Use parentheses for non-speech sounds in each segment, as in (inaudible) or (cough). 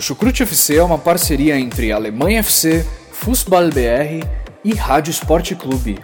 O Chucrute FC é uma parceria entre Alemanha FC, Fußball BR e Rádio Esporte Clube.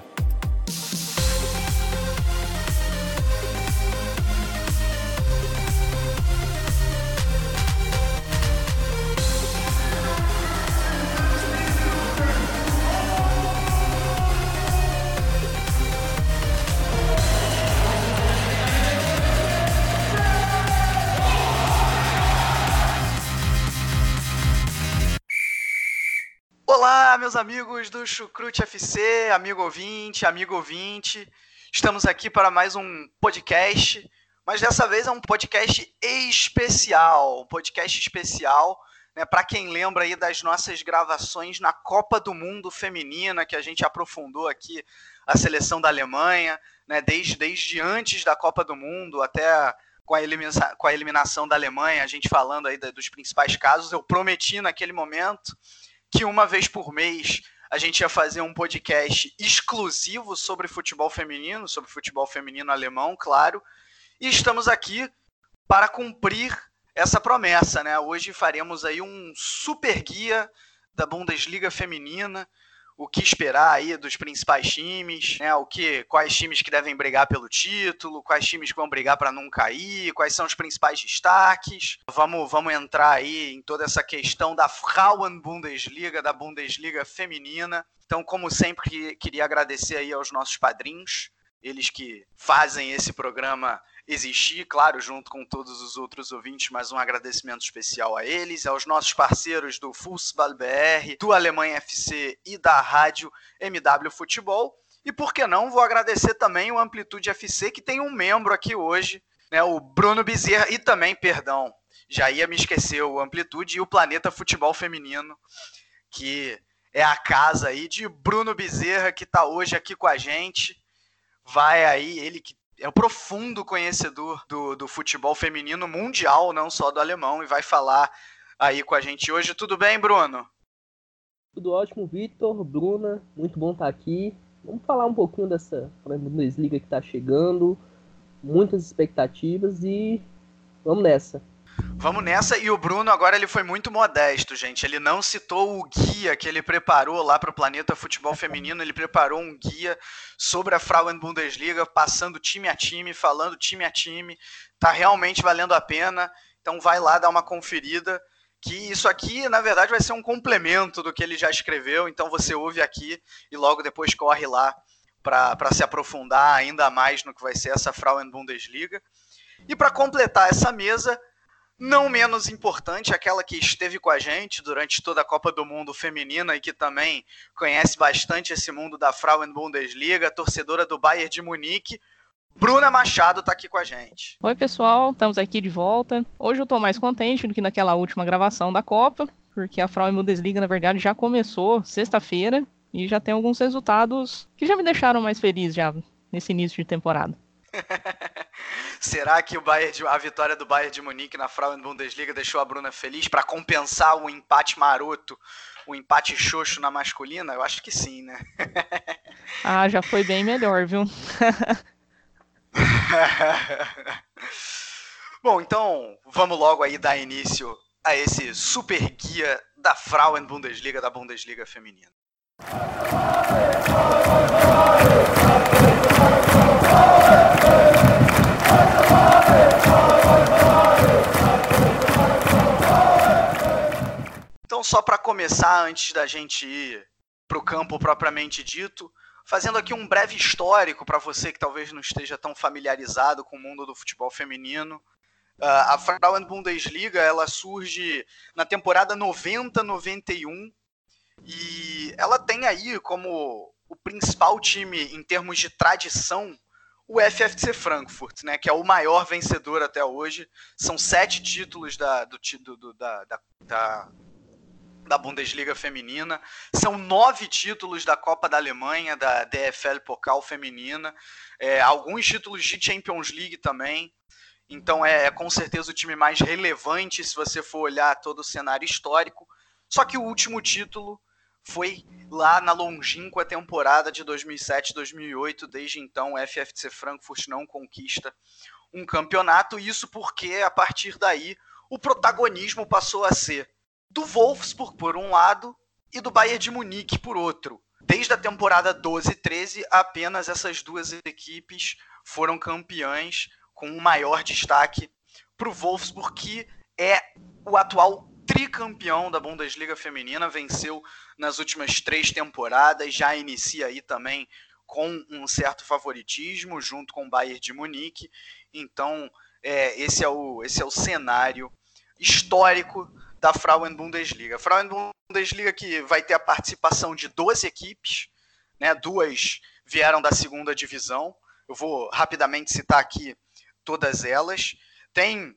Amigos do Chucrute FC, amigo ouvinte, amigo ouvinte. Estamos aqui para mais um podcast, mas dessa vez é um podcast especial, um podcast especial, né, para quem lembra aí das nossas gravações na Copa do Mundo Feminina, que a gente aprofundou aqui a seleção da Alemanha, né, desde, desde antes da Copa do Mundo até com a, com a eliminação da Alemanha, a gente falando aí dos principais casos, eu prometi naquele momento que uma vez por mês a gente ia fazer um podcast exclusivo sobre futebol feminino, sobre futebol feminino alemão, claro. E estamos aqui para cumprir essa promessa, né? Hoje faremos aí um super guia da Bundesliga feminina, o que esperar aí dos principais times, né? O que, quais times que devem brigar pelo título, quais times que vão brigar para não cair, quais são os principais destaques. Vamos, vamos entrar aí em toda essa questão da Frauen Bundesliga, da Bundesliga feminina. Então, como sempre, queria agradecer aí aos nossos padrinhos, eles que fazem esse programa existir, claro, junto com todos os outros ouvintes, mas um agradecimento especial a eles, aos nossos parceiros do Fußball BR, do Alemanha FC e da Rádio MW Futebol. E por que não, vou agradecer também o Amplitude FC, que tem um membro aqui hoje, né, o Bruno Bezerra, e também, perdão, já ia me esquecer, o Amplitude e o Planeta Futebol Feminino, que é a casa aí de Bruno Bezerra, que está hoje aqui com a gente. Vai aí, ele que é um profundo conhecedor do, do futebol feminino mundial, não só do alemão, e vai falar aí com a gente hoje. Tudo bem, Bruno? Tudo ótimo, Vitor, Bruna, muito bom estar aqui. Vamos falar um pouquinho dessa Bundesliga que está chegando, muitas expectativas e vamos nessa. Vamos nessa. E o Bruno agora ele foi muito modesto, gente. Ele não citou o guia que ele preparou lá para o Planeta Futebol Feminino. Ele preparou um guia sobre a Frauen Bundesliga, passando time a time, falando time a time. Tá realmente valendo a pena. Então vai lá dar uma conferida. Que isso aqui, na verdade, vai ser um complemento do que ele já escreveu. Então você ouve aqui e logo depois corre lá para se aprofundar ainda mais no que vai ser essa Frauen Bundesliga. E para completar essa mesa, não menos importante, aquela que esteve com a gente durante toda a Copa do Mundo feminina e que também conhece bastante esse mundo da Frauen Bundesliga, torcedora do Bayern de Munique. Bruna Machado está aqui com a gente. Oi, pessoal, estamos aqui de volta. Hoje eu estou mais contente do que naquela última gravação da Copa, porque a Frauen Bundesliga, na verdade, já começou sexta-feira e já tem alguns resultados que já me deixaram mais feliz já nesse início de temporada. (laughs) Será que o Bayern, a vitória do Bayern de Munique na Frauen Bundesliga deixou a Bruna feliz para compensar o empate maroto, o empate xoxo na masculina? Eu acho que sim, né? (laughs) ah, já foi bem melhor, viu? (laughs) Bom, então vamos logo aí dar início a esse super guia da Frauen Bundesliga, da Bundesliga feminina. Então, só para começar, antes da gente ir para o campo propriamente dito, fazendo aqui um breve histórico para você que talvez não esteja tão familiarizado com o mundo do futebol feminino. Uh, a Frauen Bundesliga ela surge na temporada 90-91 e ela tem aí como o principal time em termos de tradição o FFC Frankfurt, né, que é o maior vencedor até hoje. São sete títulos da, do, do, da, da, da Bundesliga feminina, são nove títulos da Copa da Alemanha, da DFL Pokal feminina, é, alguns títulos de Champions League também. Então é, é, com certeza o time mais relevante se você for olhar todo o cenário histórico. Só que o último título foi lá na longínqua temporada de 2007-2008. Desde então, o FFC Frankfurt não conquista um campeonato. Isso porque a partir daí o protagonismo passou a ser do Wolfsburg por um lado e do Bayern de Munique por outro. Desde a temporada 12-13, apenas essas duas equipes foram campeãs, com o maior destaque para o Wolfsburg, que é o atual tricampeão da Bundesliga feminina, venceu nas últimas três temporadas, já inicia aí também com um certo favoritismo, junto com o Bayern de Munique. Então, é, esse, é o, esse é o cenário histórico da Frauen Bundesliga. Frauen Bundesliga que vai ter a participação de 12 equipes, né? duas vieram da segunda divisão. Eu vou rapidamente citar aqui todas elas. Tem,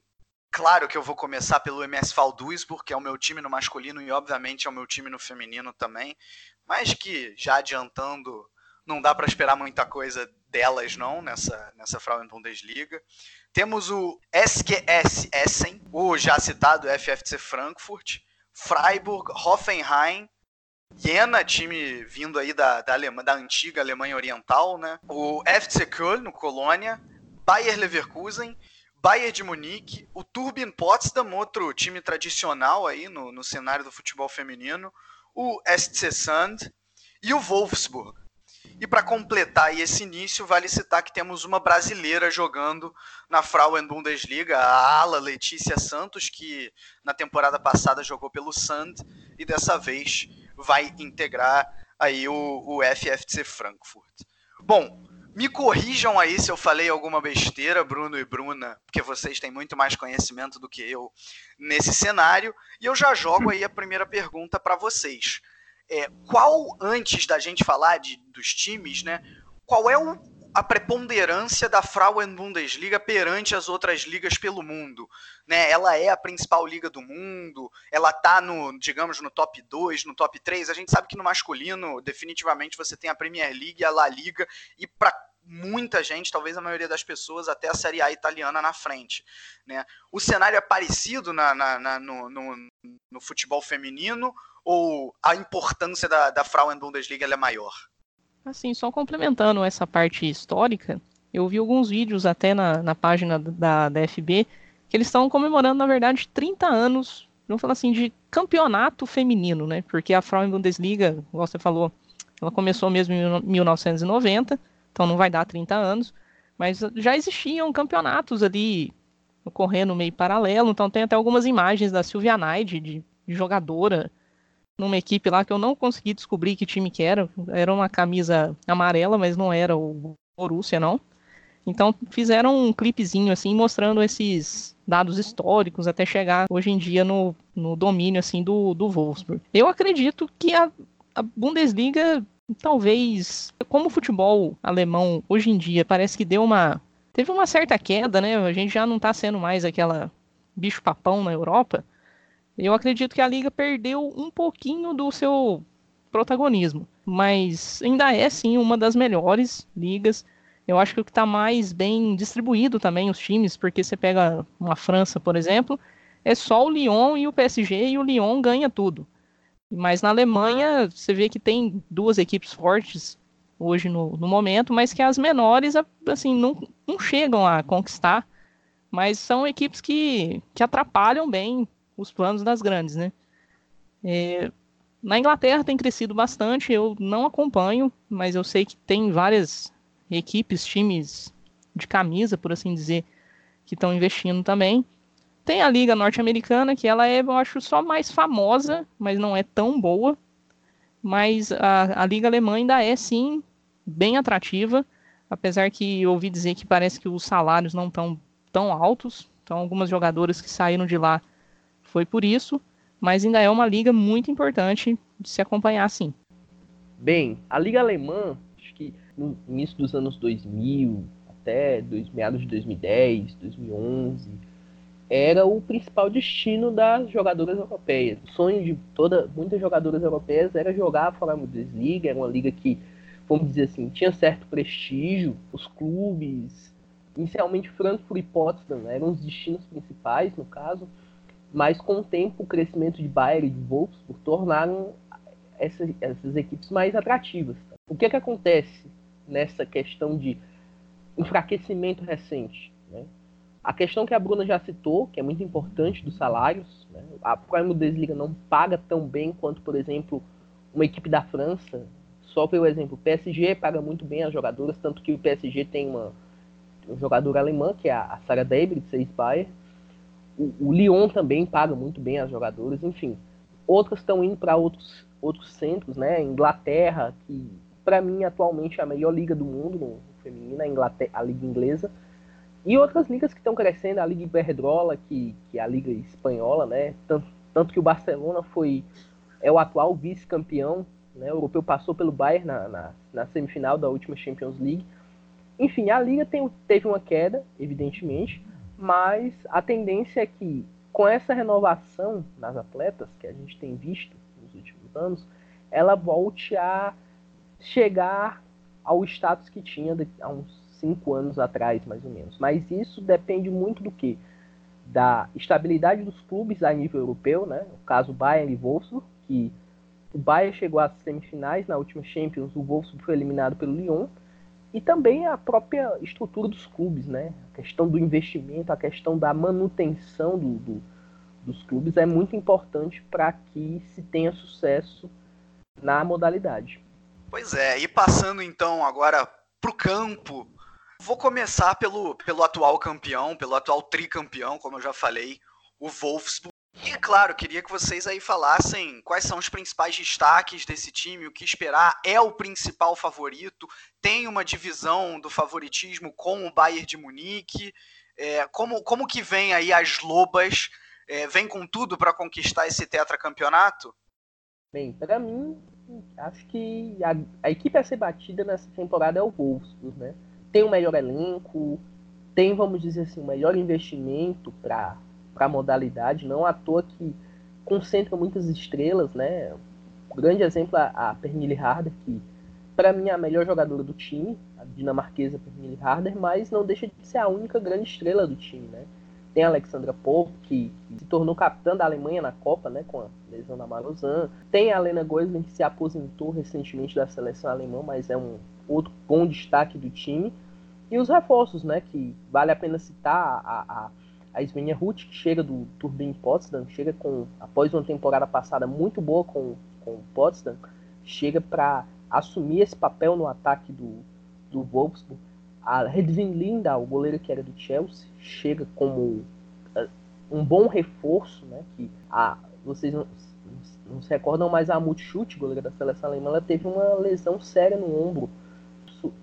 claro que eu vou começar pelo MS Duisburg, que é o meu time no masculino e obviamente é o meu time no feminino também, mas que já adiantando, não dá para esperar muita coisa delas não nessa nessa Frauen Bundesliga. Temos o SQS Essen, o já citado FFC Frankfurt, Freiburg, Hoffenheim, Jena, time vindo aí da, da, Alemanha, da antiga Alemanha Oriental, né? O FC Köln, no Colônia, Bayer Leverkusen, Bayern de Munique, o Turbin Potsdam, outro time tradicional aí no, no cenário do futebol feminino, o SC Sand e o Wolfsburg. E para completar esse início, vale citar que temos uma brasileira jogando na Frauen Bundesliga, a ala Letícia Santos, que na temporada passada jogou pelo Sand e dessa vez vai integrar aí o, o FFC Frankfurt. Bom, me corrijam aí se eu falei alguma besteira, Bruno e Bruna, porque vocês têm muito mais conhecimento do que eu nesse cenário, e eu já jogo aí a primeira pergunta para vocês é, qual, antes da gente falar de, dos times, né, qual é o, a preponderância da Frauen Bundesliga perante as outras ligas pelo mundo? Né? Ela é a principal liga do mundo, ela está no, digamos, no top 2, no top 3. A gente sabe que no masculino, definitivamente, você tem a Premier League, a La Liga, e para muita gente, talvez a maioria das pessoas, até a Série A italiana na frente. Né? O cenário é parecido na, na, na no, no, no futebol feminino ou a importância da, da Frauen Bundesliga é maior? Assim, só complementando essa parte histórica, eu vi alguns vídeos até na, na página da, da FB que eles estão comemorando, na verdade, 30 anos, vamos falar assim, de campeonato feminino, né? Porque a Frauen Bundesliga, como você falou, ela começou mesmo em 1990, então não vai dar 30 anos, mas já existiam campeonatos ali ocorrendo meio paralelo, então tem até algumas imagens da Silvia Naide, de, de jogadora, numa equipe lá que eu não consegui descobrir que time que era. Era uma camisa amarela, mas não era o Borussia, não. Então fizeram um clipezinho assim mostrando esses dados históricos até chegar hoje em dia no, no domínio assim do, do Wolfsburg. Eu acredito que a, a Bundesliga talvez como o futebol alemão hoje em dia parece que deu uma teve uma certa queda, né? A gente já não está sendo mais aquela bicho papão na Europa. Eu acredito que a liga perdeu um pouquinho do seu protagonismo, mas ainda é sim uma das melhores ligas. Eu acho que o que está mais bem distribuído também os times, porque você pega uma França, por exemplo, é só o Lyon e o PSG e o Lyon ganha tudo. Mas na Alemanha você vê que tem duas equipes fortes hoje no, no momento, mas que as menores assim não, não chegam a conquistar. Mas são equipes que, que atrapalham bem os planos das grandes, né? É, na Inglaterra tem crescido bastante, eu não acompanho, mas eu sei que tem várias equipes, times de camisa, por assim dizer, que estão investindo também. Tem a Liga Norte-Americana, que ela é, eu acho, só mais famosa, mas não é tão boa. Mas a, a Liga Alemã ainda é, sim, bem atrativa, apesar que eu ouvi dizer que parece que os salários não estão tão altos. Então, algumas jogadoras que saíram de lá foi por isso, mas ainda é uma liga muito importante de se acompanhar, sim. Bem, a liga alemã, acho que no início dos anos 2000 até dois, meados de 2010, 2011, era o principal destino das jogadoras europeias. O sonho de toda, muitas jogadoras europeias era jogar a Fórmula Bundesliga, era uma liga que, vamos dizer assim, tinha certo prestígio. Os clubes, inicialmente Frankfurt e Potsdam, eram os destinos principais, no caso mas com o tempo o crescimento de Bayern e de Wolfsburg tornaram essas, essas equipes mais atrativas. O que, é que acontece nessa questão de enfraquecimento recente? A questão que a Bruna já citou, que é muito importante dos salários, né? a Prime Bundesliga não paga tão bem quanto, por exemplo, uma equipe da França. Só pelo exemplo, o PSG paga muito bem as jogadoras, tanto que o PSG tem uma, um jogadora alemã, que é a Sarah David, de Bayer. O, o Lyon também paga muito bem as jogadoras, enfim. Outras estão indo para outros, outros centros, né? Inglaterra, que para mim atualmente é a melhor liga do mundo no a, Inglaterra, a liga inglesa. E outras ligas que estão crescendo, a Liga Iberdrola, que, que é a liga espanhola, né? Tanto, tanto que o Barcelona foi é o atual vice-campeão, né? O europeu passou pelo Bayern na, na, na, semifinal da última Champions League. Enfim, a liga tem, teve uma queda, evidentemente, mas a tendência é que com essa renovação nas atletas que a gente tem visto nos últimos anos, ela volte a chegar ao status que tinha há uns cinco anos atrás, mais ou menos. Mas isso depende muito do que? Da estabilidade dos clubes a nível europeu, né? O caso Bayern e Wolfsburg, que o Bayern chegou às semifinais na última Champions, o Wolfsburg foi eliminado pelo Lyon, e também a própria estrutura dos clubes, né? A questão do investimento, a questão da manutenção do, do dos clubes é muito importante para que se tenha sucesso na modalidade. Pois é, e passando então agora para o campo, Vou começar pelo, pelo atual campeão, pelo atual tricampeão, como eu já falei, o Wolfsburg. E claro, queria que vocês aí falassem quais são os principais destaques desse time, o que esperar. É o principal favorito? Tem uma divisão do favoritismo com o Bayern de Munique? É, como, como que vem aí as lobas? É, vem com tudo para conquistar esse tetracampeonato? Bem, para mim, acho que a, a equipe a ser batida nessa temporada é o Wolfsburg, né? Tem um melhor elenco, tem, vamos dizer assim, um melhor investimento para a modalidade, não à toa que concentra muitas estrelas, né? Um grande exemplo a, a Pernille Harder, que para mim é a melhor jogadora do time, a dinamarquesa Pernille Harder, mas não deixa de ser a única grande estrela do time, né? Tem a Alexandra Pope, que, se tornou capitã da Alemanha na Copa, né, com a lesão da Marozan. Tem a Lena Goisling, que se aposentou recentemente da seleção alemã, mas é um outro bom destaque do time. E os reforços, né? Que vale a pena citar a, a, a Svenja Ruth, que chega do Turbine Potsdam, chega com, após uma temporada passada muito boa com, com o Potsdam, chega para assumir esse papel no ataque do, do Wolfsburg. A Redvin Linda, o goleiro que era do Chelsea, chega como uh, um bom reforço, né? Que a, vocês não, não se recordam, mas a Mutschut, goleira da seleção alemã, ela teve uma lesão séria no ombro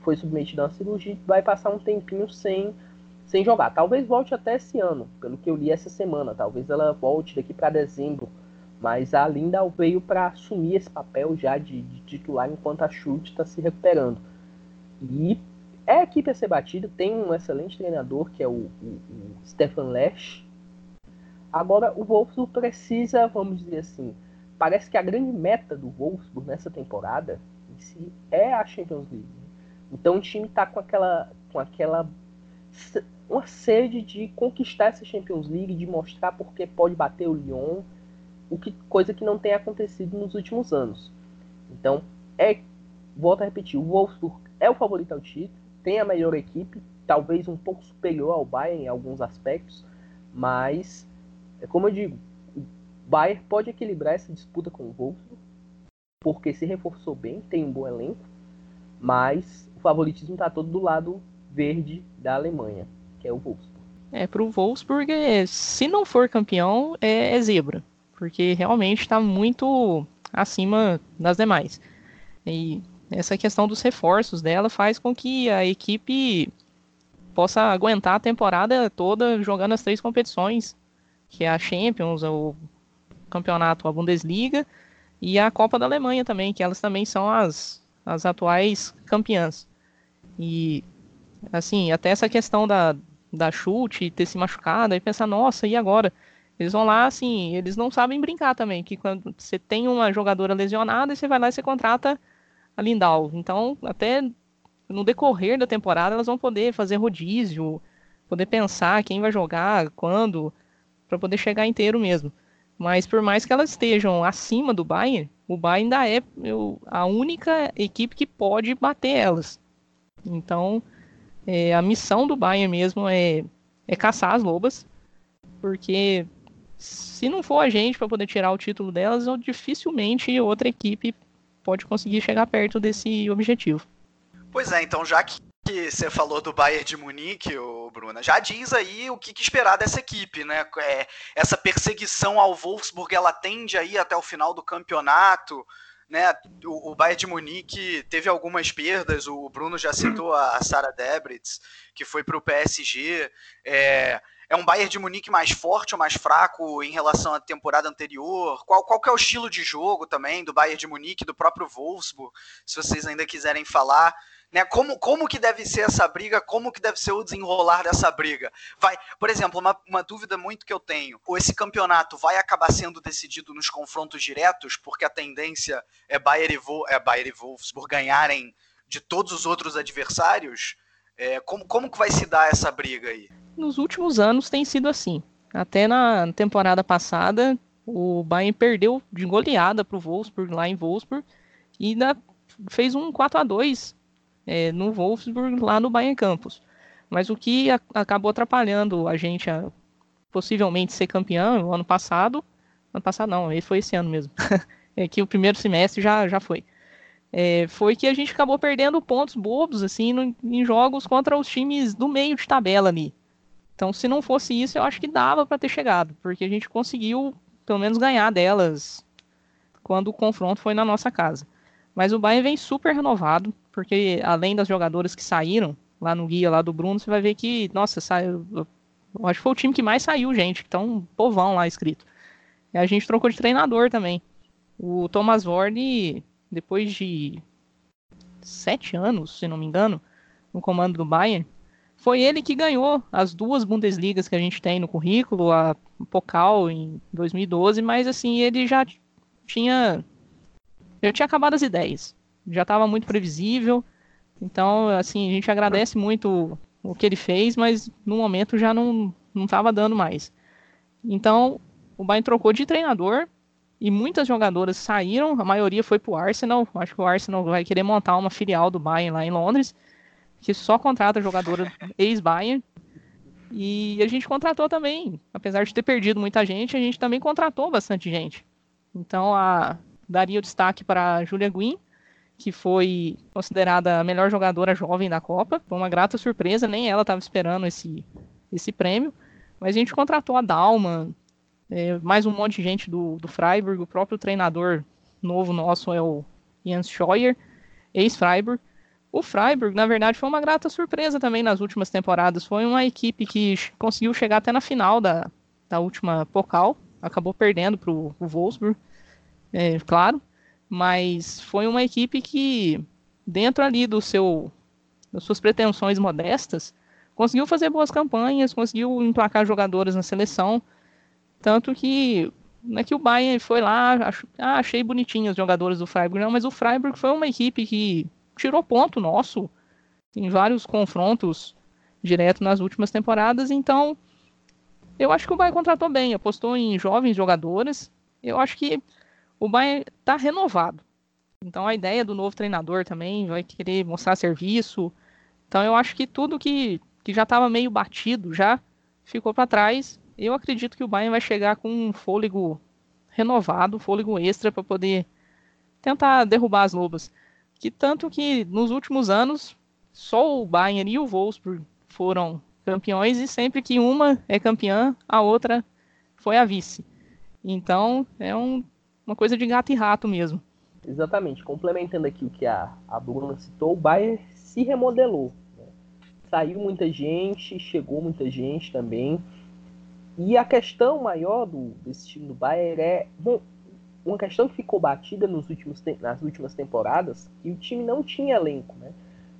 foi submetido a uma cirurgia vai passar um tempinho sem, sem jogar. Talvez volte até esse ano, pelo que eu li essa semana. Talvez ela volte daqui para dezembro. Mas a Linda veio para assumir esse papel já de, de titular enquanto a Chute está se recuperando. E é a equipe a ser batida, tem um excelente treinador que é o, o, o Stefan Lesch. Agora o Wolfsburg precisa, vamos dizer assim, parece que a grande meta do Wolfsburg nessa temporada em si é a Champions League. Então o time está com aquela, com aquela uma sede de conquistar essa Champions League, de mostrar porque pode bater o Lyon, o que, coisa que não tem acontecido nos últimos anos. Então, é, volto a repetir, o Wolfsburg é o favorito ao título, tem a melhor equipe, talvez um pouco superior ao Bayern em alguns aspectos, mas, é como eu digo, o Bayern pode equilibrar essa disputa com o Wolfsburg, porque se reforçou bem, tem um bom elenco, mas favoritismo está todo do lado verde da Alemanha, que é o Wolfsburg. É, para o Wolfsburg, é, se não for campeão, é, é zebra, porque realmente está muito acima das demais. E essa questão dos reforços dela faz com que a equipe possa aguentar a temporada toda jogando as três competições, que é a Champions, o campeonato, a Bundesliga e a Copa da Alemanha também, que elas também são as as atuais campeãs. E, assim, até essa questão da, da chute, ter se machucado, aí pensar, nossa, e agora? Eles vão lá, assim, eles não sabem brincar também, que quando você tem uma jogadora lesionada, você vai lá e você contrata a Lindau. Então, até no decorrer da temporada, elas vão poder fazer rodízio, poder pensar quem vai jogar, quando, para poder chegar inteiro mesmo. Mas por mais que elas estejam acima do Bayern, o Bayern ainda é a única equipe que pode bater elas. Então, é, a missão do Bayern mesmo é é caçar as lobas, porque se não for a gente para poder tirar o título delas, dificilmente outra equipe pode conseguir chegar perto desse objetivo. Pois é, então já que você falou do Bayern de Munique, o Bruna, já diz aí o que, que esperar dessa equipe, né? É, essa perseguição ao Wolfsburg, ela tende aí até o final do campeonato, né? O, o Bayern de Munique teve algumas perdas, o Bruno já citou a, a Sara Debritz, que foi para o PSG. É, é um Bayern de Munique mais forte ou mais fraco em relação à temporada anterior? Qual, qual que é o estilo de jogo também do Bayern de Munique, do próprio Wolfsburg, se vocês ainda quiserem falar? Né? Como, como que deve ser essa briga? Como que deve ser o desenrolar dessa briga? Vai, por exemplo, uma, uma dúvida muito que eu tenho: esse campeonato vai acabar sendo decidido nos confrontos diretos, porque a tendência é Bayern e, é Bayern e Wolfsburg ganharem de todos os outros adversários? É, como, como que vai se dar essa briga aí? Nos últimos anos tem sido assim. Até na temporada passada, o Bayern perdeu de goleada para o Wolfsburg lá em Wolfsburg e ainda fez um 4 a 2 é, no Wolfsburg, lá no Bayern Campus. Mas o que a, acabou atrapalhando a gente a possivelmente ser campeão no ano passado, ano passado não, ele foi esse ano mesmo, (laughs) é que o primeiro semestre já, já foi, é, foi que a gente acabou perdendo pontos bobos, assim, no, em jogos contra os times do meio de tabela ali. Então, se não fosse isso, eu acho que dava para ter chegado, porque a gente conseguiu, pelo menos, ganhar delas quando o confronto foi na nossa casa. Mas o Bayern vem super renovado, porque além das jogadoras que saíram lá no guia lá do Bruno, você vai ver que, nossa, saiu, eu acho que foi o time que mais saiu, gente, tá um povão lá escrito. E a gente trocou de treinador também. O Thomas Ward, depois de sete anos, se não me engano, no comando do Bayern, foi ele que ganhou as duas Bundesligas que a gente tem no currículo, a Pokal em 2012, mas assim, ele já tinha já tinha acabado as ideias já estava muito previsível. Então, assim, a gente agradece muito o que ele fez, mas no momento já não não estava dando mais. Então, o Bayern trocou de treinador e muitas jogadoras saíram, a maioria foi para o Arsenal. Acho que o Arsenal vai querer montar uma filial do Bayern lá em Londres, que só contrata jogadora ex-Bayern. E a gente contratou também, apesar de ter perdido muita gente, a gente também contratou bastante gente. Então, a, daria o destaque para Julia Guin, que foi considerada a melhor jogadora jovem da Copa. Foi uma grata surpresa, nem ela estava esperando esse, esse prêmio. Mas a gente contratou a Dalman, é, mais um monte de gente do, do Freiburg, o próprio treinador novo nosso é o Jens Scheuer, ex-Freiburg. O Freiburg, na verdade, foi uma grata surpresa também nas últimas temporadas. Foi uma equipe que conseguiu chegar até na final da, da última Pokal, acabou perdendo para o Wolfsburg, é, claro mas foi uma equipe que, dentro ali do seu, das suas pretensões modestas, conseguiu fazer boas campanhas, conseguiu emplacar jogadores na seleção, tanto que não é que o Bayern foi lá, ach, ah, achei bonitinho os jogadores do Freiburg, não, mas o Freiburg foi uma equipe que tirou ponto nosso em vários confrontos direto nas últimas temporadas, então eu acho que o Bayern contratou bem, apostou em jovens jogadores, eu acho que o Bayern está renovado. Então a ideia do novo treinador também vai querer mostrar serviço. Então eu acho que tudo que, que já estava meio batido já ficou para trás. Eu acredito que o Bayern vai chegar com um fôlego renovado, fôlego extra para poder tentar derrubar as lobas. Que tanto que nos últimos anos só o Bayern e o Wolfsburg foram campeões e sempre que uma é campeã, a outra foi a vice. Então é um uma coisa de gato e rato mesmo. Exatamente. Complementando aqui o que a, a Bruna citou, o Bayern se remodelou. Né? Saiu muita gente, chegou muita gente também. E a questão maior do, desse time do Bayern é. Bom, uma questão que ficou batida nos últimos, nas últimas temporadas, que o time não tinha elenco, né?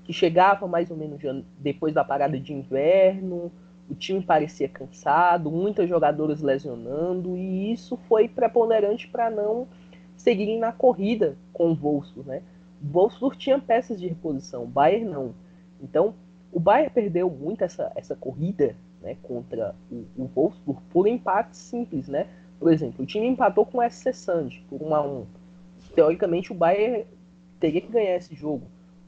Que chegava mais ou menos depois da parada de inverno, o time parecia cansado, muitos jogadores lesionando, e isso foi preponderante para não seguirem na corrida com o Wolfsburg. Né? O Wolfsburg tinha peças de reposição, o Bayern não. Então, o Bayern perdeu muito essa, essa corrida né, contra o, o Wolfsburg por empates simples. Né? Por exemplo, o time empatou com o SC Sand por 1 a 1 Teoricamente, o Bayern teria que ganhar esse jogo.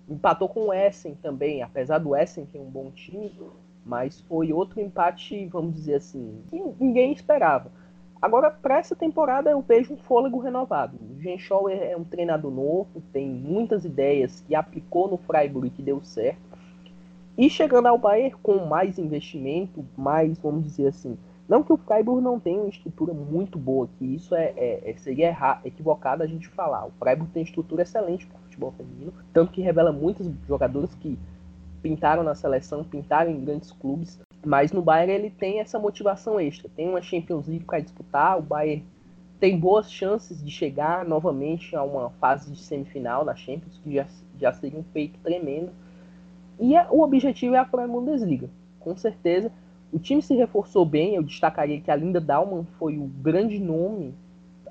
Empatou com o Essen também, apesar do Essen ter um bom time, mas foi outro empate, vamos dizer assim, que ninguém esperava. Agora, para essa temporada, eu vejo um fôlego renovado. O Jean Shaw é um treinador novo, tem muitas ideias que aplicou no Freiburg e que deu certo. E chegando ao Bayern com mais investimento, mais, vamos dizer assim, não que o Freiburg não tenha uma estrutura muito boa, que isso é, é, é seria errar, equivocado a gente falar. O Freiburg tem estrutura excelente para futebol feminino, tanto que revela muitos jogadores que pintaram na seleção, pintaram em grandes clubes, mas no Bayern ele tem essa motivação extra. Tem uma Champions League para disputar, o Bayern tem boas chances de chegar novamente a uma fase de semifinal na Champions, que já, já seria um feito tremendo. E a, o objetivo é a Freie Bundesliga. Com certeza, o time se reforçou bem. Eu destacaria que a Linda Dalman foi o grande nome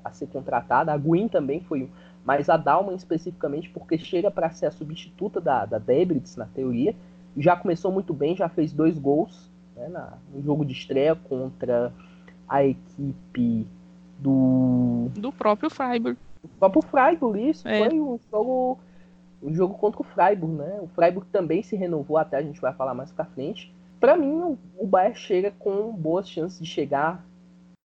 a ser contratada. A Gwyn também foi, mas a Dalman especificamente porque chega para ser a substituta da, da Debritz, na teoria. Já começou muito bem, já fez dois gols né, na, no jogo de estreia contra a equipe do. Do próprio Freiburg. O próprio Freiburg, isso. É. Foi um jogo, um jogo contra o Freiburg, né? O Freiburg também se renovou, até a gente vai falar mais pra frente. Para mim, o Bayern chega com boas chances de chegar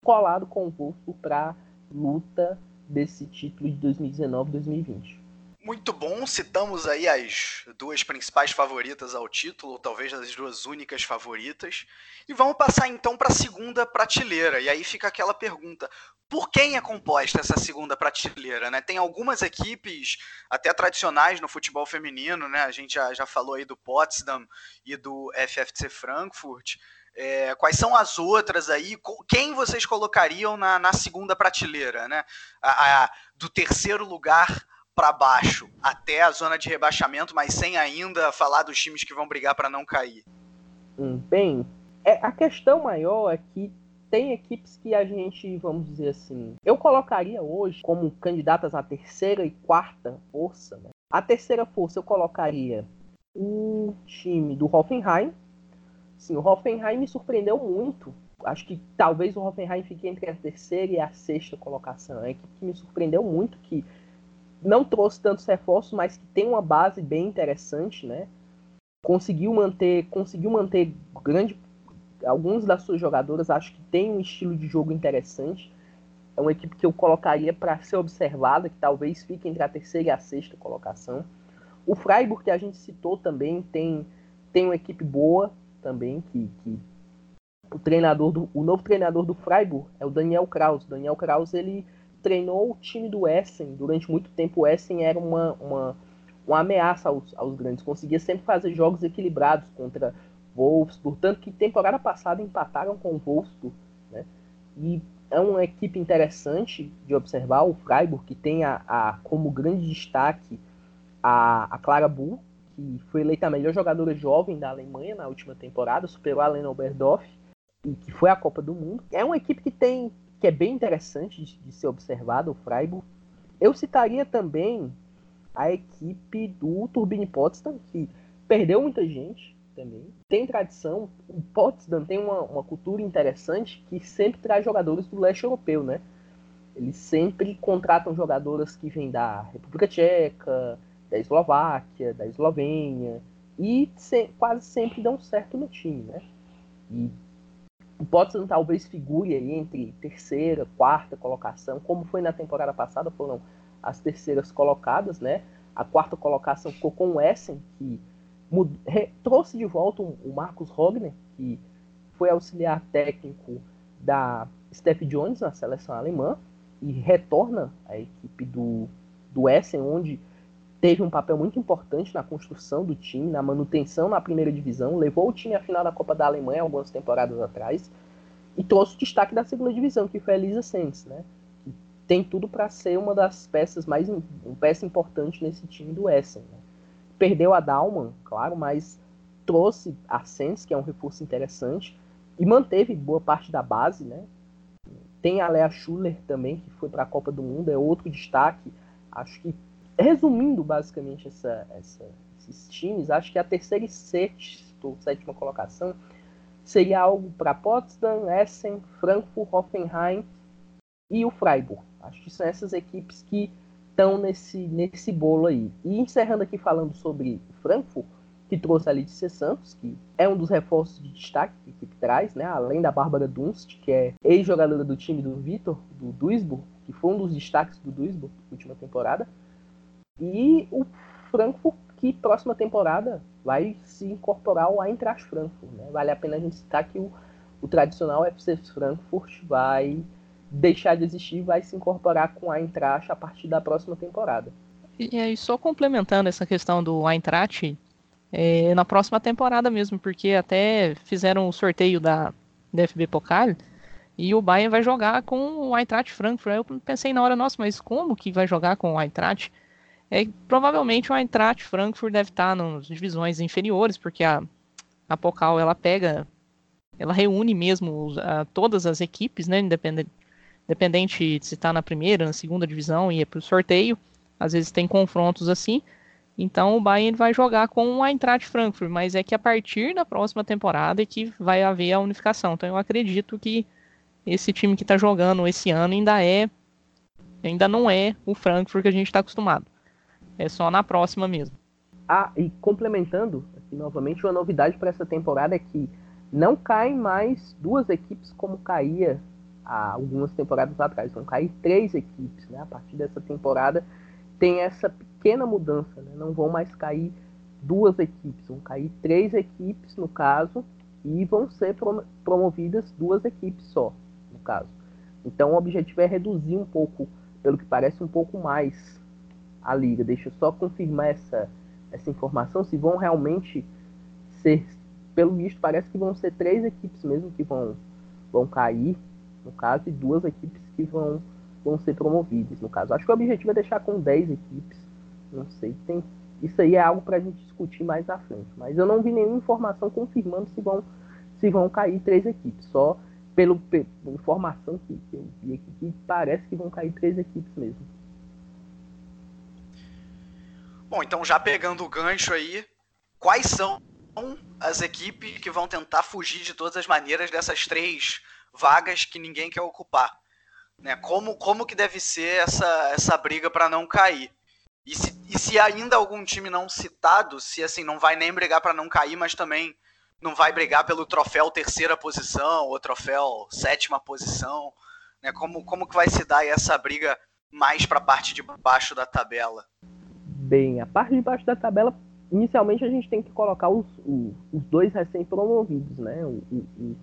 colado com o Wolfsburg para luta desse título de 2019-2020. Muito bom, citamos aí as duas principais favoritas ao título, ou talvez as duas únicas favoritas. E vamos passar então para a segunda prateleira. E aí fica aquela pergunta: por quem é composta essa segunda prateleira? Né? Tem algumas equipes, até tradicionais no futebol feminino, né? a gente já, já falou aí do Potsdam e do FFC Frankfurt. É, quais são as outras aí? Quem vocês colocariam na, na segunda prateleira? Né? A, a, do terceiro lugar para baixo até a zona de rebaixamento, mas sem ainda falar dos times que vão brigar para não cair? Hum, bem, é, a questão maior é que tem equipes que a gente, vamos dizer assim, eu colocaria hoje como candidatas à terceira e quarta força. Né? A terceira força eu colocaria o time do Hoffenheim. Sim, o Hoffenheim me surpreendeu muito. Acho que talvez o Hoffenheim fique entre a terceira e a sexta colocação. É uma equipe que me surpreendeu muito, que não trouxe tantos reforços, mas que tem uma base bem interessante, né? Conseguiu manter, conseguiu manter grande alguns das suas jogadoras, acho que tem um estilo de jogo interessante. É uma equipe que eu colocaria para ser observada, que talvez fique entre a terceira e a sexta colocação. O Freiburg, que a gente citou também, tem, tem uma equipe boa também, que, que o treinador do, o novo treinador do Freiburg é o Daniel Kraus. Daniel Kraus, ele treinou o time do Essen. Durante muito tempo o Essen era uma, uma, uma ameaça aos, aos grandes. Conseguia sempre fazer jogos equilibrados contra Wolfsburg. Tanto que temporada passada empataram com o Wolfsburg. Né? E é uma equipe interessante de observar. O Freiburg, que tem a, a como grande destaque a, a Clara Bull, que foi eleita a melhor jogadora jovem da Alemanha na última temporada, superou a Lena Oberdorf, e que foi a Copa do Mundo. É uma equipe que tem que é bem interessante de, de ser observado, o Freiburg. Eu citaria também a equipe do Turbine Potsdam, que perdeu muita gente também. Tem tradição. O Potsdam tem uma, uma cultura interessante que sempre traz jogadores do leste europeu, né? Eles sempre contratam jogadoras que vêm da República Tcheca, da Eslováquia, da Eslovênia, e se, quase sempre dão certo no time, né? E o Potsdam talvez figure aí entre terceira, quarta colocação, como foi na temporada passada, foram as terceiras colocadas, né? A quarta colocação ficou com o Essen, que trouxe de volta o Marcos Rogner, que foi auxiliar técnico da Steph Jones na seleção alemã, e retorna à equipe do, do Essen, onde teve um papel muito importante na construção do time, na manutenção na primeira divisão, levou o time à final da Copa da Alemanha algumas temporadas atrás e trouxe o destaque da segunda divisão, que foi a Elisa Santos, né? Que tem tudo para ser uma das peças mais uma peça importante nesse time do Essen. Né? Perdeu a Dalman, claro, mas trouxe a Santos, que é um reforço interessante, e manteve boa parte da base, né? Tem a Lea Schuller também, que foi para a Copa do Mundo, é outro destaque. Acho que resumindo basicamente essa, essa, esses times, acho que a terceira e sexta, ou sétima colocação seria algo para Potsdam, Essen, Frankfurt, Hoffenheim e o Freiburg. Acho que são essas equipes que estão nesse, nesse bolo aí. E encerrando aqui falando sobre Frankfurt, que trouxe a Letícia Santos, que é um dos reforços de destaque que a equipe traz, né? além da Bárbara Dunst, que é ex-jogadora do time do Vitor, do Duisburg, que foi um dos destaques do Duisburg na última temporada. E o Frankfurt, que próxima temporada vai se incorporar ao Eintracht Frankfurt. Né? Vale a pena a gente citar que o, o tradicional FC Frankfurt vai deixar de existir vai se incorporar com a Eintracht a partir da próxima temporada. E aí, só complementando essa questão do Eintracht, é, na próxima temporada mesmo, porque até fizeram o sorteio da, da FB Pokal e o Bayern vai jogar com o Eintracht Frankfurt. Aí eu pensei na hora, nossa, mas como que vai jogar com o Eintracht? É, provavelmente o Eintracht Frankfurt deve estar nas divisões inferiores, porque a, a Pokal ela pega, ela reúne mesmo a, todas as equipes, né, independente, independente de se está na primeira, na segunda divisão e é para o sorteio. Às vezes tem confrontos assim. Então o Bayern vai jogar com o Eintracht Frankfurt, mas é que a partir da próxima temporada é que vai haver a unificação. Então eu acredito que esse time que está jogando esse ano ainda é ainda não é o Frankfurt que a gente está acostumado. É só na próxima mesmo. Ah, e complementando aqui novamente, uma novidade para essa temporada é que não caem mais duas equipes como caía há algumas temporadas atrás. Vão cair três equipes, né? A partir dessa temporada tem essa pequena mudança, né? Não vão mais cair duas equipes, vão cair três equipes no caso e vão ser promovidas duas equipes só, no caso. Então o objetivo é reduzir um pouco, pelo que parece, um pouco mais a liga. Deixa eu só confirmar essa, essa informação, se vão realmente ser, pelo visto, parece que vão ser três equipes mesmo que vão, vão cair no caso, e duas equipes que vão, vão ser promovidas, no caso. Acho que o objetivo é deixar com 10 equipes, não sei, tem, isso aí é algo para a gente discutir mais à frente, mas eu não vi nenhuma informação confirmando se vão, se vão cair três equipes, só pelo, pela informação que, eu vi aqui, parece que vão cair três equipes mesmo. Bom, então já pegando o gancho aí, quais são as equipes que vão tentar fugir de todas as maneiras dessas três vagas que ninguém quer ocupar. Né? Como, como que deve ser essa, essa briga para não cair? E se, e se ainda algum time não citado, se assim não vai nem brigar para não cair, mas também não vai brigar pelo troféu terceira posição ou troféu sétima posição, né? Como, como que vai se dar essa briga mais para a parte de baixo da tabela? Bem, a parte de baixo da tabela, inicialmente a gente tem que colocar os, os, dois recém-promovidos, né? O, o,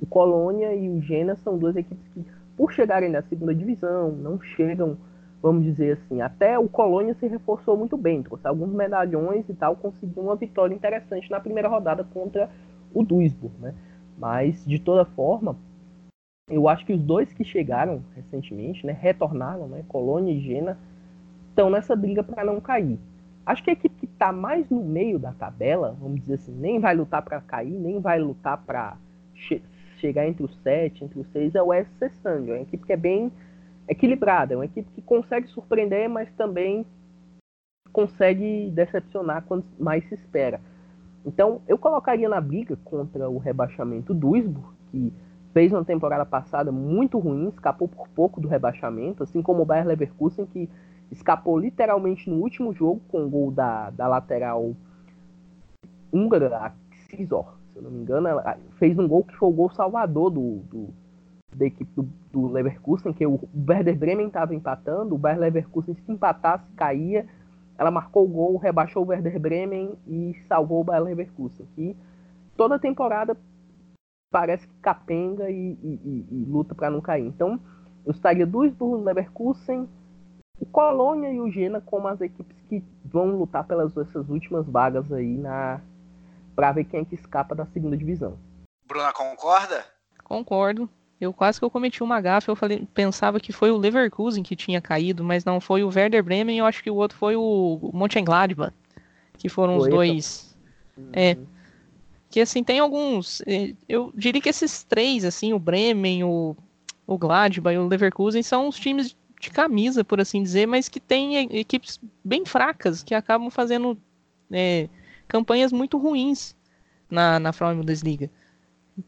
o Colônia e o Gena são duas equipes que, por chegarem na segunda divisão, não chegam, vamos dizer assim, até o Colônia se reforçou muito bem, trouxe alguns medalhões e tal, conseguiu uma vitória interessante na primeira rodada contra o Duisburg, né? Mas, de toda forma, eu acho que os dois que chegaram recentemente, né, retornaram, né, Colônia e Gena, estão nessa briga para não cair. Acho que a equipe que está mais no meio da tabela, vamos dizer assim, nem vai lutar para cair, nem vai lutar para chegar entre os sete, entre os seis, é o SC Sangue. É uma equipe que é bem equilibrada, é uma equipe que consegue surpreender, mas também consegue decepcionar quando mais se espera. Então, eu colocaria na briga contra o rebaixamento Duisburg, que fez uma temporada passada muito ruim, escapou por pouco do rebaixamento, assim como o Bayer Leverkusen, que escapou literalmente no último jogo com o gol da, da lateral húngara, a Cisor se eu não me engano, ela fez um gol que foi o gol salvador do, do da equipe do, do, Leverkusen, que o Werder Bremen estava empatando, o Bayer Leverkusen se empatasse, caía, ela marcou o gol, rebaixou o Werder Bremen e salvou o Bayer Leverkusen, que toda temporada parece que capenga e, e, e, e luta para não cair. Então, eu estaria Duisburg, Leverkusen, o Colônia e o Jena como as equipes que vão lutar pelas essas últimas vagas aí na, para ver quem é que escapa da segunda divisão. Bruna concorda? Concordo. Eu quase que eu cometi uma gafe, eu falei, pensava que foi o Leverkusen que tinha caído, mas não foi o Werder Bremen, eu acho que o outro foi o Mönchengladbach, que foram foi os dois. Uhum. É. Que assim tem alguns, é, eu diria que esses três assim, o Bremen, o o Gladbach e o Leverkusen são os times de camisa, por assim dizer, mas que têm equipes bem fracas, que acabam fazendo é, campanhas muito ruins na, na Frauen Bundesliga.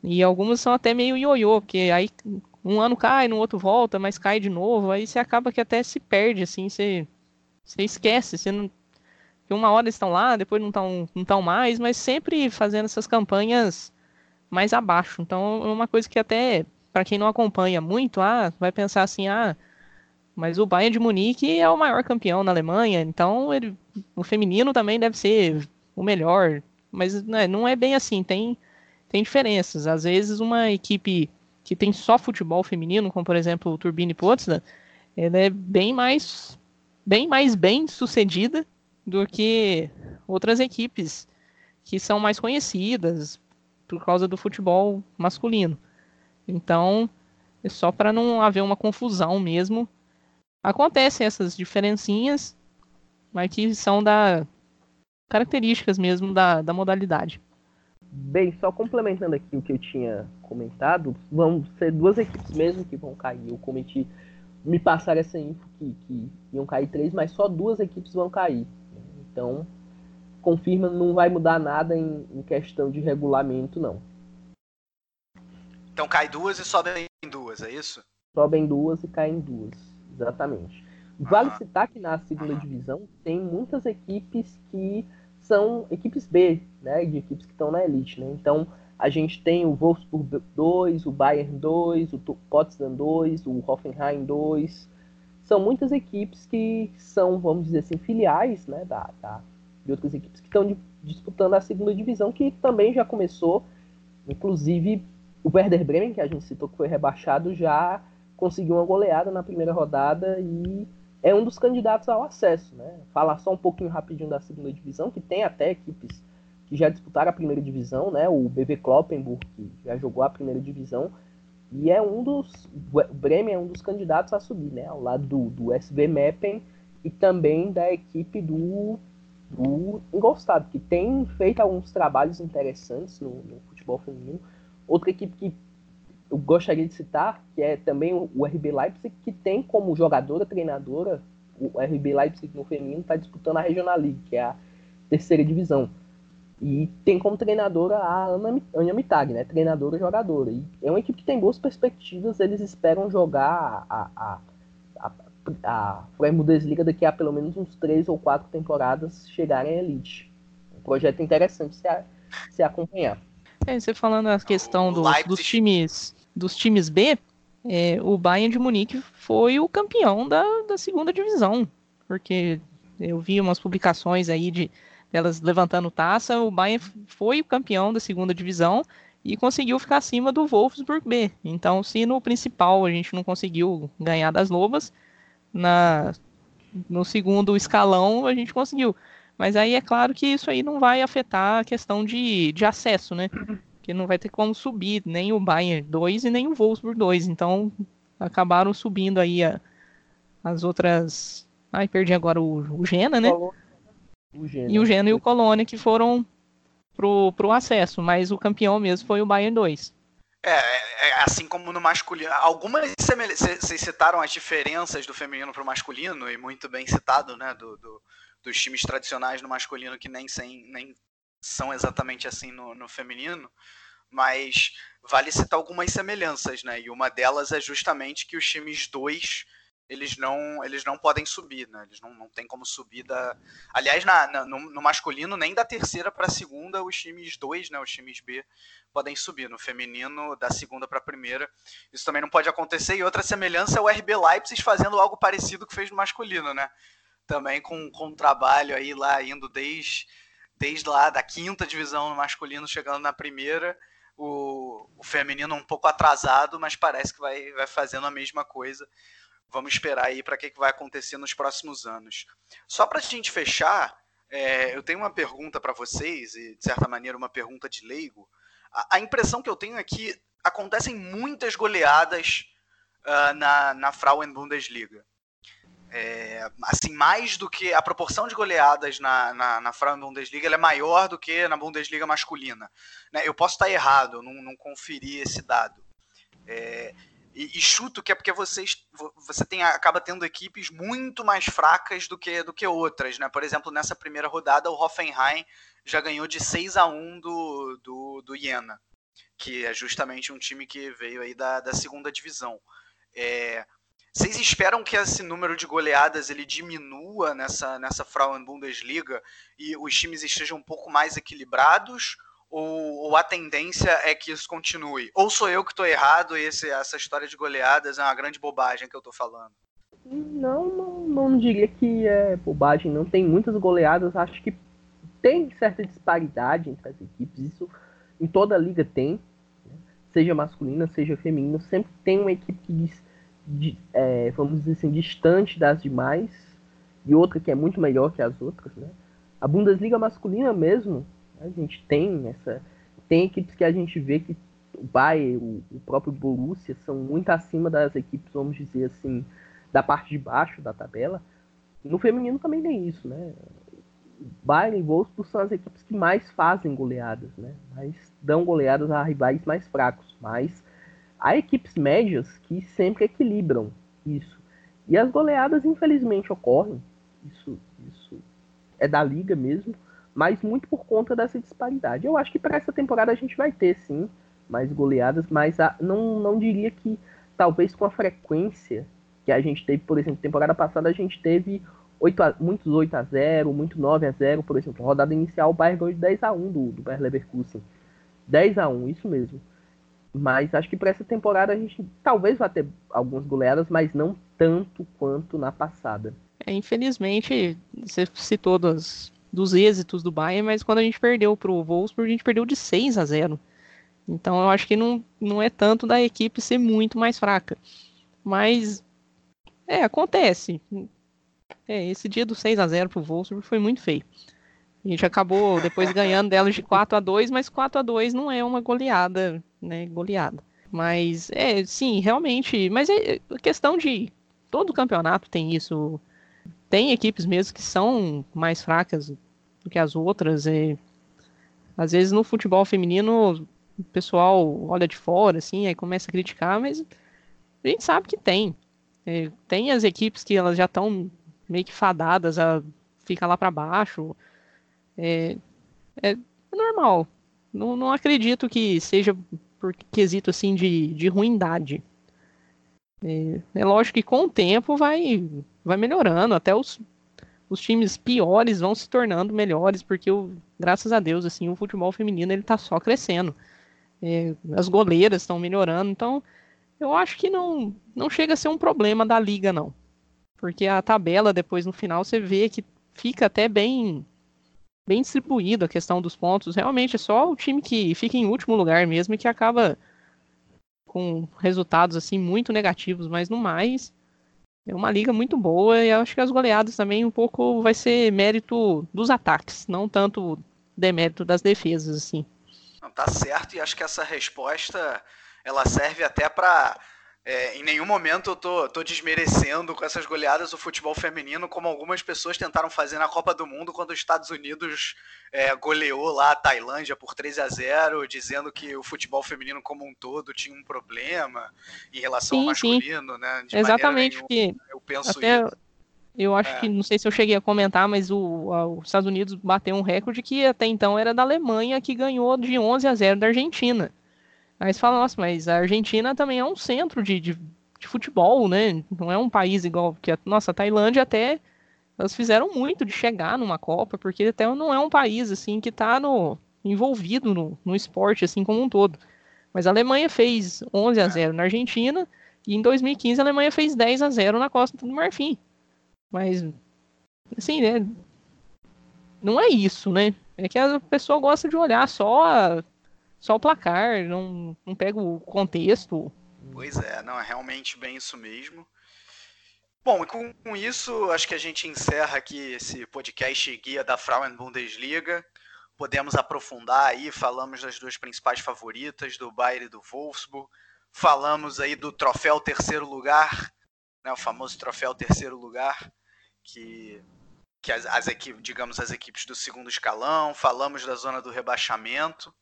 E algumas são até meio ioiô, porque aí um ano cai, no outro volta, mas cai de novo, aí você acaba que até se perde, assim, você, você esquece, você não, que uma hora estão lá, depois não estão não tão mais, mas sempre fazendo essas campanhas mais abaixo. Então é uma coisa que até para quem não acompanha muito, ah, vai pensar assim, ah, mas o Bayern de Munique é o maior campeão na Alemanha, então ele, o feminino também deve ser o melhor. Mas né, não é bem assim, tem, tem diferenças. Às vezes uma equipe que tem só futebol feminino, como por exemplo o Turbine Potsdam, ela é bem mais bem mais bem sucedida do que outras equipes que são mais conhecidas por causa do futebol masculino. Então, é só para não haver uma confusão mesmo. Acontecem essas diferencinhas, mas que são da características mesmo da, da modalidade. Bem, só complementando aqui o que eu tinha comentado, vão ser duas equipes mesmo que vão cair. Eu cometi me passaram essa info que, que iam cair três, mas só duas equipes vão cair. Então, confirma, não vai mudar nada em, em questão de regulamento, não. Então cai duas e sobem duas, é isso? Sobem duas e caem duas, exatamente. Vale ah. citar que na segunda divisão tem muitas equipes que são equipes B, né? De equipes que estão na elite, né? Então, a gente tem o Wolfsburg 2, o Bayern 2, o Potsdam 2, o Hoffenheim 2. São muitas equipes que são, vamos dizer assim, filiais né, da, da de outras equipes que estão disputando a segunda divisão, que também já começou. Inclusive, o Werder Bremen, que a gente citou que foi rebaixado, já conseguiu uma goleada na primeira rodada e é um dos candidatos ao acesso. Né? Falar só um pouquinho rapidinho da segunda divisão, que tem até equipes que já disputaram a primeira divisão, né? O BV Kloppenburg, que já jogou a primeira divisão, e é um dos. O Bremen é um dos candidatos a subir, né? Ao lado do, do SV Meppen e também da equipe do, do Ingolstadt, que tem feito alguns trabalhos interessantes no, no, futebol feminino. Outra equipe que eu gostaria de citar, que é também o RB Leipzig, que tem como jogadora, treinadora, o RB Leipzig no feminino está disputando a Regional League, que é a terceira divisão. E tem como treinadora a Ana, Anya Mitag, né? Treinadora e jogadora. E é uma equipe que tem boas perspectivas, eles esperam jogar a, a, a, a, a Bundesliga daqui a pelo menos uns três ou quatro temporadas chegarem à elite. Um projeto interessante se, a, se acompanhar. É, você falando a questão do, dos times dos times B, é, o Bayern de Munique foi o campeão da, da segunda divisão. Porque eu vi umas publicações aí de elas levantando taça, o Bayern foi o campeão da segunda divisão e conseguiu ficar acima do Wolfsburg B. Então, se no principal a gente não conseguiu ganhar das Lobas, na no segundo escalão a gente conseguiu. Mas aí é claro que isso aí não vai afetar a questão de, de acesso, né? Que não vai ter como subir nem o Bayern 2 e nem o Wolfsburg 2. Então acabaram subindo aí a, as outras. Ai, perdi agora o, o Gena, né? O e o Geno e o Colônia que foram pro, pro acesso, mas o campeão mesmo foi o Bayern 2. É, é, é, assim como no masculino. Algumas vocês citaram as diferenças do feminino para o masculino, e muito bem citado, né? Do, do, dos times tradicionais no masculino que nem, sem, nem são exatamente assim no, no feminino. Mas vale citar algumas semelhanças, né? E uma delas é justamente que os times 2 eles não eles não podem subir, né? Eles não, não tem como subir da. Aliás, na, na no, no, masculino, nem da terceira para a segunda, os times 2, né? Os times B podem subir. No feminino, da segunda para a primeira. Isso também não pode acontecer. E outra semelhança é o RB Leipzig fazendo algo parecido que fez no masculino, né? Também com, com um trabalho aí lá indo desde, desde lá da quinta divisão no masculino, chegando na primeira. O, o feminino um pouco atrasado, mas parece que vai, vai fazendo a mesma coisa Vamos esperar aí para o que, que vai acontecer nos próximos anos. Só para a gente fechar, é, eu tenho uma pergunta para vocês, e de certa maneira uma pergunta de leigo. A, a, impressão que eu tenho é que acontecem muitas goleadas uh, na, na Frauen Bundesliga. É, assim, mais do que a proporção de goleadas na, na, na Frauen Bundesliga é maior do que na Bundesliga masculina. Né? Eu posso estar errado, eu não, não conferi esse dado. É, e, e, chuto que é porque vocês, você tem, acaba tendo equipes muito mais fracas do que, do que outras, né? Por exemplo, nessa primeira rodada, o Hoffenheim já ganhou de 6 a 1 do, do, do Jena, que é justamente um time que veio aí da, da segunda divisão. É, Vocês esperam que esse número de goleadas ele diminua nessa, nessa Frauen Bundesliga e os times estejam um pouco mais equilibrados? Ou, ou, a tendência é que isso continue? Ou sou eu que estou errado e esse, essa história de goleadas é uma grande bobagem que eu estou falando? Não, não, não diria que é bobagem, não. Tem muitas goleadas, acho que tem certa disparidade entre as equipes, isso em toda a liga tem, né? seja masculina, seja feminina, sempre tem uma equipe que é, vamos dizer assim, distante das demais e outra que é muito melhor que as outras, né? A Bundesliga masculina mesmo, a gente tem essa, tem equipes que a gente vê que o Bayern, o, o próprio Borussia são muito acima das equipes, vamos dizer assim, da parte de baixo da tabela. No feminino também tem isso, né? Bayern e Wolfsburg são as equipes que mais fazem goleadas, né? Mais dão goleadas a rivais mais fracos, mas há equipes médias que sempre equilibram isso. E as goleadas infelizmente ocorrem, isso, isso é da liga mesmo, mas muito por conta dessa disparidade. Eu acho que para essa temporada a gente vai ter sim mais goleadas, mas a, não, não diria que talvez com a frequência que a gente teve, por exemplo, temporada passada a gente teve 8 a, muitos 8 a 0 muito 9 a 0 por exemplo. Rodada inicial, o Bayern ganhou de 10 a 1 do, do Bayern Leverkusen. 10 a 1 isso mesmo. Mas acho que para essa temporada a gente talvez vá ter algumas goleadas, mas não tanto quanto na passada. É, infelizmente, você citou dos, dos êxitos do Bayern, mas quando a gente perdeu para o Wolfsburg, a gente perdeu de 6 a 0. Então eu acho que não, não é tanto da equipe ser muito mais fraca. Mas é, acontece. É, esse dia do 6 a 0 pro Wolfsburg foi muito feio. A gente acabou depois ganhando delas de 4 a 2 mas 4 a 2 não é uma goleada, né? Goleada. Mas, é, sim, realmente. Mas é questão de. Todo campeonato tem isso. Tem equipes mesmo que são mais fracas do que as outras. E, às vezes no futebol feminino o pessoal olha de fora, assim, aí começa a criticar, mas a gente sabe que tem. É, tem as equipes que elas já estão meio que fadadas a ficar lá para baixo. É, é, normal. Não, não acredito que seja por quesito assim de, de ruindade. É, é lógico que com o tempo vai, vai melhorando, até os, os times piores vão se tornando melhores, porque o, graças a Deus assim o futebol feminino ele tá só crescendo. É, as goleiras estão melhorando, então eu acho que não, não chega a ser um problema da liga, não. Porque a tabela, depois no final, você vê que fica até bem bem distribuído a questão dos pontos. Realmente é só o time que fica em último lugar mesmo e que acaba com resultados assim muito negativos, mas no mais é uma liga muito boa e acho que as goleadas também um pouco vai ser mérito dos ataques, não tanto demérito das defesas assim. Não, tá certo e acho que essa resposta ela serve até para é, em nenhum momento eu tô, tô desmerecendo com essas goleadas o futebol feminino, como algumas pessoas tentaram fazer na Copa do Mundo, quando os Estados Unidos é, goleou lá a Tailândia por 3 a 0 dizendo que o futebol feminino como um todo tinha um problema em relação sim, ao masculino, sim. né? De Exatamente, porque eu penso até isso. Eu acho é. que, não sei se eu cheguei a comentar, mas o, a, os Estados Unidos bateu um recorde que até então era da Alemanha, que ganhou de 11 a 0 da Argentina. Aí você fala, nossa, mas a Argentina também é um centro de, de, de futebol, né? Não é um país igual que a nossa a Tailândia até elas fizeram muito de chegar numa Copa, porque até não é um país assim que está no, envolvido no, no esporte assim como um todo. Mas a Alemanha fez 11 a 0 na Argentina e em 2015 a Alemanha fez 10 a 0 na Costa do Marfim. Mas assim, né? Não é isso, né? É que a pessoa gosta de olhar só a só o placar, não, não pega o contexto. Pois é, não, é realmente bem isso mesmo. Bom, e com, com isso, acho que a gente encerra aqui esse podcast guia da Frauen Bundesliga. Podemos aprofundar aí, falamos das duas principais favoritas, do Bayern e do Wolfsburg. Falamos aí do troféu terceiro lugar, né, o famoso troféu terceiro lugar, que, que as, as equipes, digamos, as equipes do segundo escalão. Falamos da zona do rebaixamento.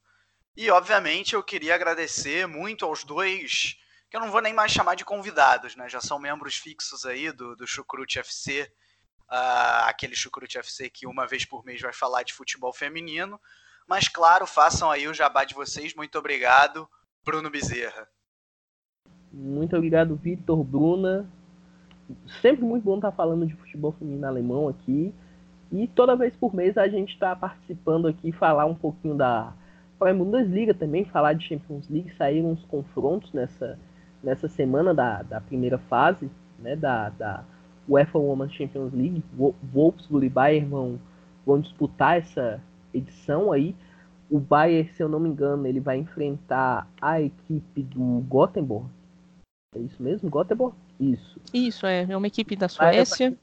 E, obviamente, eu queria agradecer muito aos dois, que eu não vou nem mais chamar de convidados, né? Já são membros fixos aí do, do Chucrute FC, uh, ah, aquele Chucrute FC que uma vez por mês vai falar de futebol feminino. Mas, claro, façam aí o jabá de vocês. Muito obrigado, Bruno Bezerra. Muito obrigado, Vitor, Bruna. sempre muito bom estar falando de futebol feminino alemão aqui. E toda vez por mês a gente está participando aqui, falar um pouquinho da Bundesliga também, falar de Champions League. Saíram uns confrontos nessa, nessa semana da, da primeira fase, né, da, da UEFA Women's Champions League. Wolfsburg e Bayern vão, vão disputar essa edição aí. O Bayern, se eu não me engano, ele vai enfrentar a equipe do Gothenburg. É isso mesmo? Gothenburg? Isso. Isso, é. É uma equipe da Suécia.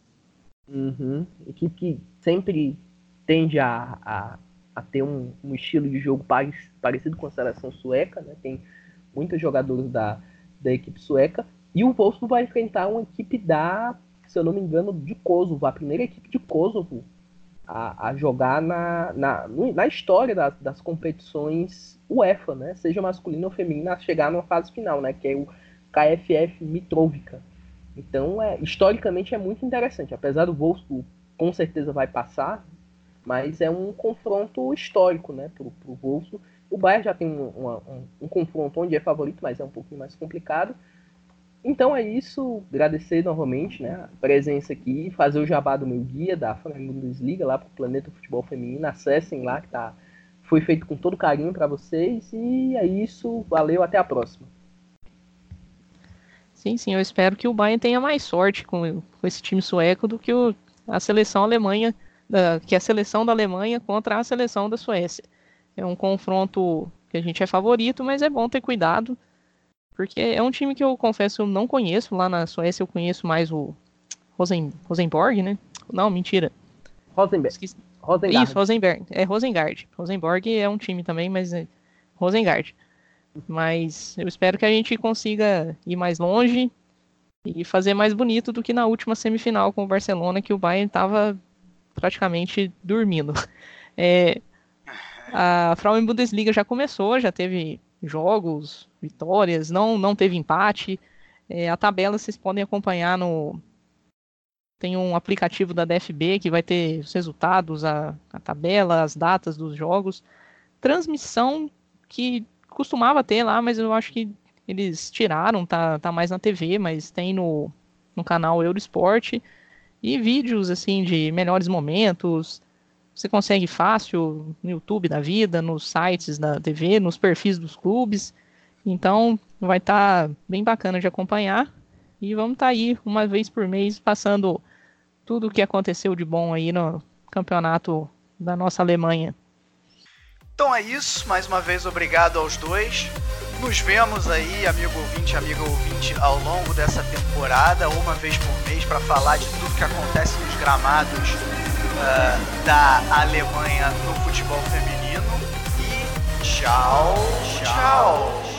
Uhum. Equipe que sempre tende a, a, a ter um, um, estilo de jogo parecido com a seleção sueca, né? Tem muitos jogadores da, da equipe sueca. E o Wolfsburg vai enfrentar uma equipe da, se eu não me engano, de Kosovo, a primeira equipe de Kosovo a, a jogar na, na, na história das, das competições UEFA, né? Seja masculina ou feminina, a chegar numa fase final, né? Que é o KFF Mitrovica. Então, é, historicamente é muito interessante. Apesar do Wolfsburg com certeza vai passar, mas é um confronto histórico, né? Pro, pro Wolfsburg. O Bayern já tem um, um, um confronto onde é favorito, mas é um pouquinho mais complicado. Então é isso, agradecer novamente né, a presença aqui, fazer o jabá do meu guia da Flamengo Bundesliga lá para o Planeta Futebol Feminino, acessem lá que tá, foi feito com todo carinho para vocês e é isso, valeu, até a próxima. Sim, sim, eu espero que o Bayern tenha mais sorte com, com esse time sueco do que o, a seleção alemanha, da, que é a seleção da Alemanha contra a seleção da Suécia. É um confronto que a gente é favorito, mas é bom ter cuidado porque é um time que eu confesso eu não conheço. Lá na Suécia eu conheço mais o Rosen, Rosenborg, né? Não, mentira. Rosenberg. Esqueci. Rosengard. Isso, Rosenberg. É Rosengard. Rosenborg é um time também, mas é Rosengard. Mas eu espero que a gente consiga ir mais longe e fazer mais bonito do que na última semifinal com o Barcelona, que o Bayern estava praticamente dormindo. (laughs) É, a Frauen Bundesliga já começou, já teve jogos, vitórias, não, não teve empate. É, a tabela vocês podem acompanhar no. Tem um aplicativo da DFB que vai ter os resultados, a, a tabela, as datas dos jogos. Transmissão que costumava ter lá, mas eu acho que eles tiraram, tá, tá mais na TV, mas tem no, no canal Eurosport. E vídeos assim de melhores momentos, você consegue fácil no YouTube da vida, nos sites da TV, nos perfis dos clubes. Então vai estar tá bem bacana de acompanhar. E vamos estar tá aí uma vez por mês passando tudo o que aconteceu de bom aí no campeonato da nossa Alemanha. Então é isso, mais uma vez obrigado aos dois. Nos vemos aí, amigo ouvinte, amiga ouvinte, ao longo dessa temporada, uma vez por mês, para falar de tudo que acontece nos gramados uh, da Alemanha no futebol feminino. E tchau, tchau.